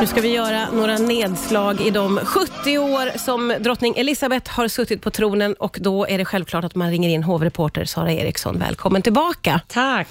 Nu ska vi göra några nedslag i de 70 år som drottning Elizabeth har suttit på tronen och då är det självklart att man ringer in hovreporter Sara Eriksson. Välkommen tillbaka. Tack.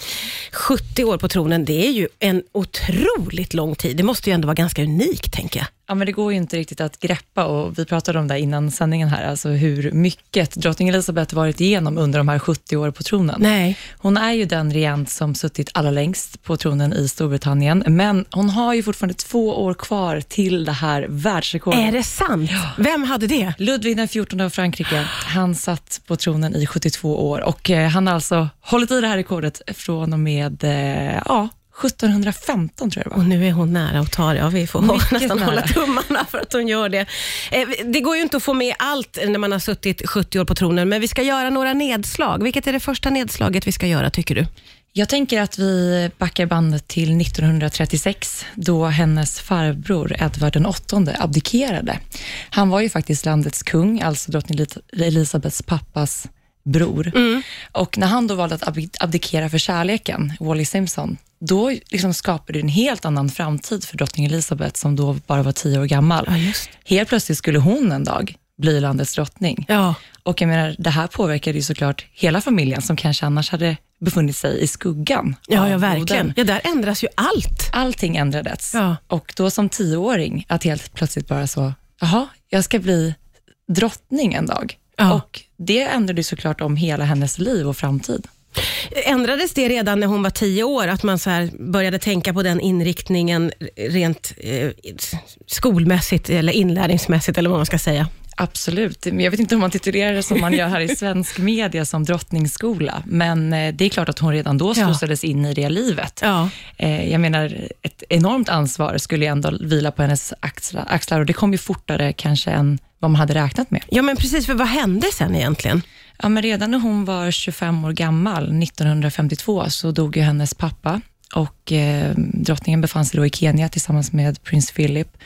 70 år på tronen, det är ju en otroligt lång tid. Det måste ju ändå vara ganska unikt, tänker jag. Ja, men det går ju inte riktigt att greppa och vi pratade om det innan sändningen här, alltså hur mycket drottning Elizabeth varit igenom under de här 70 åren på tronen. Nej. Hon är ju den regent som suttit allra längst på tronen i Storbritannien, men hon har ju fortfarande två år kvar till det här världsrekordet. Är det sant? Vem hade det? Ludvig den 14 av Frankrike, han satt på tronen i 72 år och eh, han har alltså hållit i det här rekordet från och med eh, ja, 1715 tror jag det var. Och nu är hon nära att ta det. Ja, vi får Mycket nästan nära. hålla tummarna för att hon gör det. Eh, Det går ju inte att få med allt när man har suttit 70 år på tronen, men vi ska göra några nedslag. Vilket är det första nedslaget vi ska göra, tycker du? Jag tänker att vi backar bandet till 1936, då hennes farbror Edvard den åttonde abdikerade. Han var ju faktiskt landets kung, alltså drottning Elisabeths pappas bror. Och när han då valde att abdi- abdikera för kärleken, Wally Simpson, då liksom skapade det en helt annan framtid för drottning Elisabeth, som då bara var tio år gammal. Ja. Helt plötsligt skulle hon en dag bli landets drottning. Ja. Och jag menar, det här påverkade ju såklart hela familjen, som kanske annars hade befunnit sig i skuggan. Ja, ja, verkligen. Ja, där ändras ju allt. Allting ändrades. Ja. Och då som tioåring, att helt plötsligt bara så, jaha, jag ska bli drottning en dag. Ja. Och det ändrade ju såklart om hela hennes liv och framtid. Ändrades det redan när hon var tio år, att man så här började tänka på den inriktningen rent eh, skolmässigt eller inlärningsmässigt, eller vad man ska säga? Absolut. Men Jag vet inte om man titulerar det som man gör här i svensk media som drottningsskola, men eh, det är klart att hon redan då Ja. slussades in i det livet. Ja. Eh, Jag menar, ett enormt ansvar skulle ju ändå vila på hennes axlar och det kom ju fortare kanske än vad man hade räknat med. ja, men precis, för vad hände sen egentligen? Ja, men redan när hon var 25 år gammal, 1952, så dog ju hennes pappa och eh, drottningen befann sig då i Kenya tillsammans med prins Philip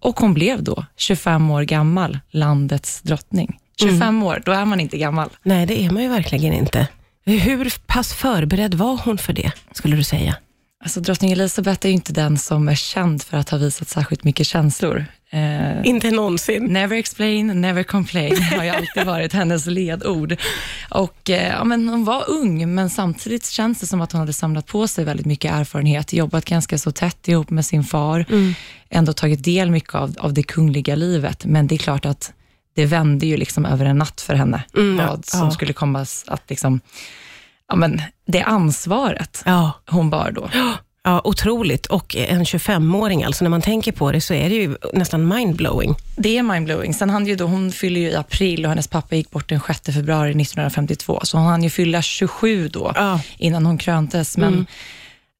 och hon blev då 25 år gammal, landets drottning. 25 år, då är man inte gammal. Nej, det är man ju verkligen inte. Hur pass förberedd var hon för det, skulle du säga? Alltså, drottning Elizabeth är ju inte den som är känd för att ha visat särskilt mycket känslor. Eh, Inte någonsin. Never explain, never complain har ju alltid varit hennes ledord. Och, eh, ja, men hon var ung, men samtidigt känns det som att hon hade samlat på sig väldigt mycket erfarenhet, jobbat ganska så tätt ihop med sin far, ändå tagit del mycket av, av det kungliga livet. Men det är klart att det vände ju liksom över en natt för henne, Mm, ja, vad som ja. skulle komma att liksom, ja, men det ansvaret Ja. hon bar då. Ja, otroligt. Och en 25-åring, alltså när man tänker på det så är det ju nästan mindblowing. Det är mindblowing. Sen hann ju då, hon fyller ju i april och hennes pappa gick bort den 6 februari 1952, så hon hann ju fylla 27 då, Ja. innan hon kröntes. Men Mm.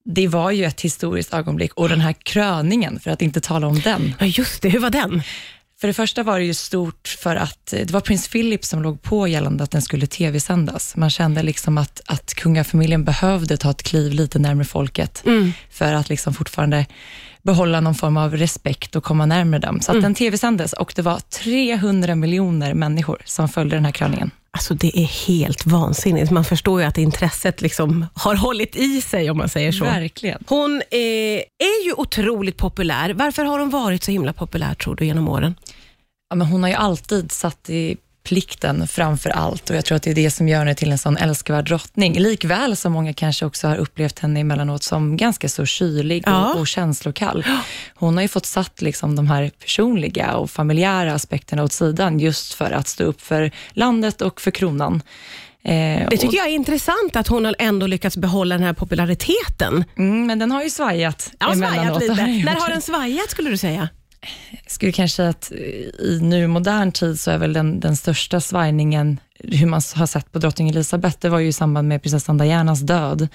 det var ju ett historiskt ögonblick och den här kröningen, för att inte tala om den. Ja, just det. Hur var den? För det första var det ju stort för att eh, det var prins Philip som låg på gällande att den skulle tv-sändas. Man kände liksom att, att kungafamiljen behövde ta ett kliv lite närmare folket för att liksom fortfarande behålla någon form av respekt och komma närmare dem. Så att den tv-sändes och det var 300 miljoner människor som följde den här kröningen. Alltså det är helt vansinnigt. Man förstår ju att intresset liksom har hållit i sig, om man säger så. Verkligen. Hon eh, är ju otroligt populär. Varför har hon varit så himla populär, tror du, genom åren? Ja, men hon har ju alltid satt i plikten framför allt och jag tror att det är det som gör henne till en sån älskvärd drottning. Likväl som många kanske också har upplevt henne emellanåt som ganska så kylig Ja. och, och känslokall. Hon har ju fått satt liksom de här personliga och familjära aspekterna åt sidan just för att stå upp för landet och för kronan. Eh, Det tycker jag är intressant att hon har ändå lyckats behålla den här populariteten. och, mm, men den har ju svajat Ja, svajat emellanåt. lite. Har den När har den svajat, skulle du säga? Skulle kanske säga att i nu modern tid så är väl den, den största svajningen, hur man har sett på drottning Elizabeth, det var ju i samband med prinsessan Dianas död.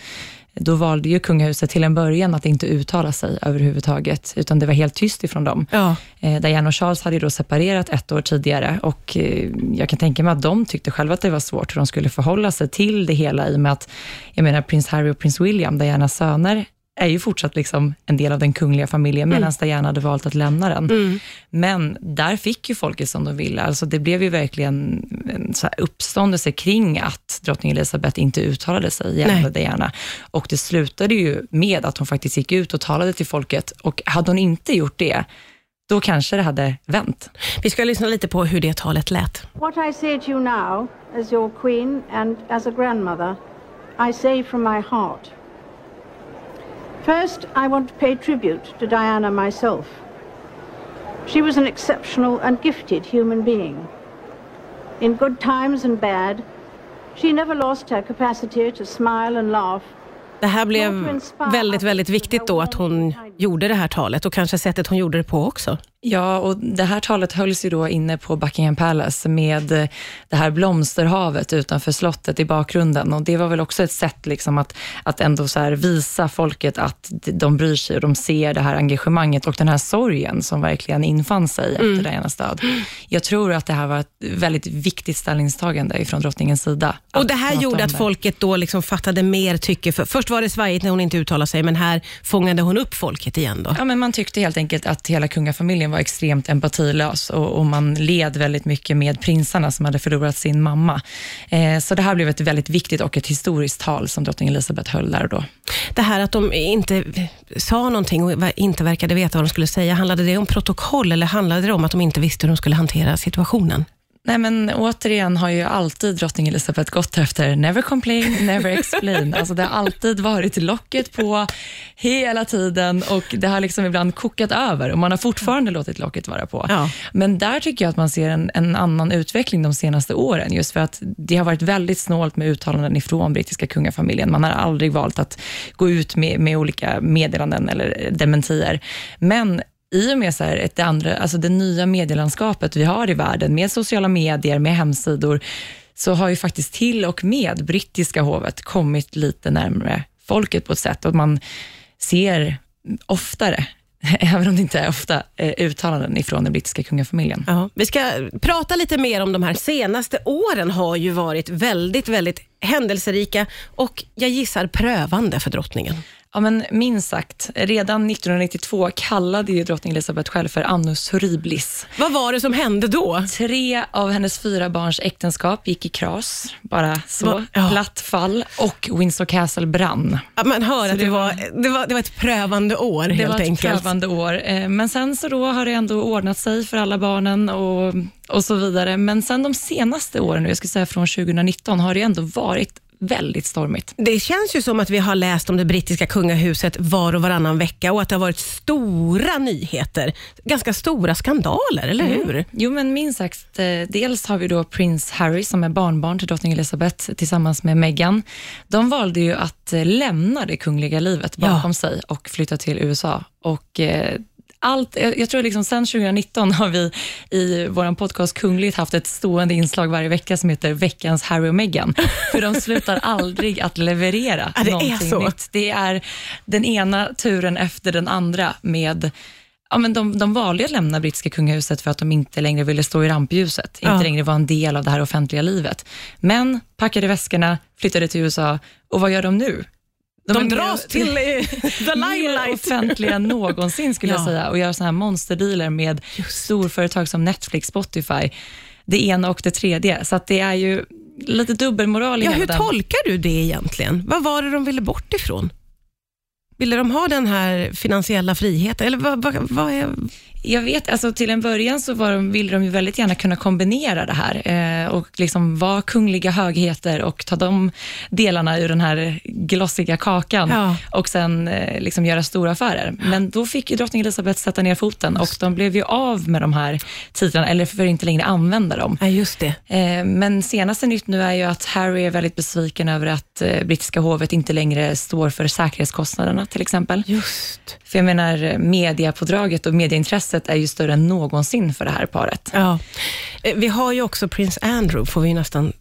Då valde ju kungahuset till en början att inte uttala sig överhuvudtaget, utan det var helt tyst ifrån dem. Ja. Eh, Diana och Charles hade ju då separerat ett år tidigare och eh, jag kan tänka mig att de tyckte själva att det var svårt hur de skulle förhålla sig till det hela i och med att, jag menar, prins Harry och prins William, Dianas söner, är ju fortsatt liksom en del av den kungliga familjen, medan mm. Diana hade valt att lämna den. Mm. Men där fick ju folket som de ville. Alltså det blev ju verkligen en så uppståndelse kring att drottning Elizabeth inte uttalade sig gällande Diana. Och det slutade ju med att hon faktiskt gick ut och talade till folket. Och hade hon inte gjort det, då kanske det hade vänt. Vi ska lyssna lite på hur det talet lät. What I say to you now, as your queen and as a grandmother, I say from my heart. First, I want to pay tribute to Diana myself. She was an exceptional and gifted human being. In good times and bad, she never lost her capacity to smile and laugh Det här blev väldigt, väldigt viktigt då att hon gjorde det här talet och kanske sättet hon gjorde det på också. Ja, och det här talet hölls ju då inne på Buckingham Palace med det här blomsterhavet utanför slottet i bakgrunden. Och Det var väl också ett sätt liksom att, att ändå så visa folket att de bryr sig och de ser det här engagemanget och den här sorgen som verkligen infann sig mm. efter Dianas död. Jag tror att det här var ett väldigt viktigt ställningstagande ifrån drottningens sida. Och Det här gjorde att folket då liksom fattade mer tycke. För, först var det svajigt när hon inte uttalade sig, men här fångade hon upp folket igen då? Ja, men man tyckte helt enkelt att hela kungafamiljen var extremt empatilös och, och, man led väldigt mycket med prinsarna som hade förlorat sin mamma. Eh, så det här blev ett väldigt viktigt och ett historiskt tal som drottning Elizabeth höll där och då. Det här att de inte sa någonting och inte verkade veta vad de skulle säga, handlade det om protokoll eller handlade det om att de inte visste hur de skulle hantera situationen? Nej, men återigen har ju alltid drottning Elizabeth gått efter never complain, never explain. alltså det har alltid varit locket på hela tiden och det har liksom ibland kokat över och man har fortfarande låtit locket vara på. Ja. Men där tycker jag att man ser en, en, annan utveckling de senaste åren, just för att det har varit väldigt snålt med uttalanden ifrån brittiska kungafamiljen. Man har aldrig valt att gå ut med, med olika meddelanden eller dementier. Men i och med så här, det, andra, alltså det nya medielandskapet vi har i världen, med sociala medier, med hemsidor, så har ju faktiskt till och med brittiska hovet kommit lite närmare folket på ett sätt och man ser oftare även om det inte är ofta, eh, uttalanden ifrån den brittiska kungafamiljen. Ja, vi ska prata lite mer om de här senaste åren har ju varit väldigt, väldigt händelserika och jag gissar prövande för drottningen. Ja, men minst sagt. Redan 1992 kallade ju drottning Elizabeth själv för annus horribilis. Vad var det som hände då? Tre av hennes fyra barns äktenskap gick i kras, bara så. Va? Ja. Platt fall och Windsor Castle brann. Ja, man hör så att det, det, var, det, var, det var ett prövande år det helt var ett enkelt. prövande år. Eh, men sen så då har det ändå ordnat sig för alla barnen och, och så vidare. Men sen de senaste åren, jag skulle säga från 2019, har det ändå varit väldigt stormigt. Det känns ju som att vi har läst om det brittiska kungahuset var och varannan vecka och att det har varit stora nyheter. Ganska stora skandaler, eller mm. hur? Jo, men minst sagt. Eh, dels har vi då prins Harry som är barnbarn till drottning Elizabeth tillsammans med Meghan. De valde ju att eh, lämna det kungliga livet bakom ja. sig och flytta till USA. Och eh, allt, jag tror liksom sen 2019 har vi i vår podcast Kungligt haft ett stående inslag varje vecka som heter Veckans Harry och Meghan. För de slutar aldrig att leverera ja, det någonting är så. nytt. Det är den ena turen efter den andra med Ja, men de, de valde att lämna brittiska kungahuset för att de inte längre ville stå i rampljuset, ja. inte längre vara en del av det här offentliga livet. Men packade väskorna, flyttade till USA och vad gör de nu? De, de dras till the limelight. Mer offentliga än någonsin skulle ja. jag säga och gör såna här monsterdealer med Just. storföretag som Netflix, Spotify, det ena och det tredje. Så att det är ju lite dubbelmoral i ja, Hur den. tolkar du det egentligen? Vad var det de ville bort ifrån? Ville de ha den här finansiella friheten? Eller vad, vad, vad är... Jag vet, alltså till en början så var de, ville de ju väldigt gärna kunna kombinera det här eh, och liksom vara kungliga högheter och ta de delarna ur den här glossiga kakan ja. och sen eh, liksom göra stora affärer. Men då fick ju drottning Elizabeth sätta ner foten och de blev ju av med de här titlarna, eller för inte längre använda dem. Ja, just det. Eh, men senaste nytt nu är ju att Harry är väldigt besviken över att eh, brittiska hovet inte längre står för säkerhetskostnaderna till exempel. Just. För jag menar, mediapådraget och medieintresset intresset är ju större än någonsin för det här paret. Ja. Eh, vi har ju också prins Andrew, får vi nästan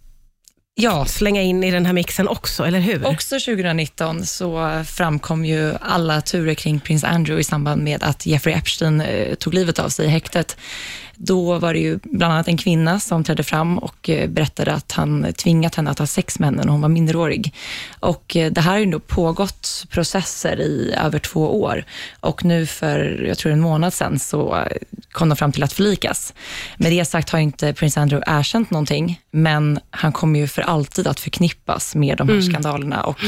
Ja, slänga in i den här mixen också, eller hur? Också 2019 så framkom ju alla turer kring prins Andrew i samband med att Jeffrey Epstein eh, tog livet av sig i häktet. Då var det ju bland annat en kvinna som trädde fram och eh, berättade att han tvingat henne att ha sex med henne när hon var minderårig. Och eh, det här har ju då pågått processer i över två år och nu för, jag tror en månad sedan, så eh, kom de fram till att förlikas. Med det sagt har inte prins Andrew erkänt någonting, men han kommer ju för alltid att förknippas med de här Mm. skandalerna och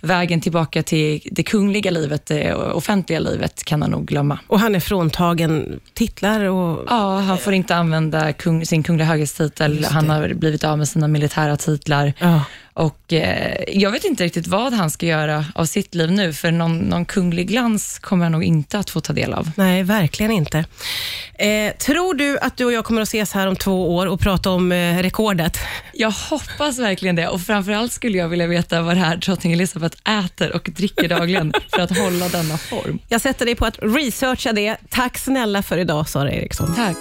vägen tillbaka till det kungliga livet, det offentliga livet, kan han nog glömma. Och han är fråntagen titlar och... Ja, han får inte använda kung, sin kungliga höghetstitel. Han har blivit av med sina militära titlar. Ja. Och eh, Jag vet inte riktigt vad han ska göra av sitt liv nu, för någon, någon kunglig glans kommer han nog inte att få ta del av. Nej, verkligen inte. Eh, tror du att du och jag kommer att ses här om två år och prata om eh, rekordet? Jag hoppas verkligen det och framförallt skulle jag vilja veta vad det här drottning Elizabeth äter och dricker dagligen för att hålla denna form. Jag sätter dig på att researcha det. Tack snälla för idag, Sara Eriksson. Tack.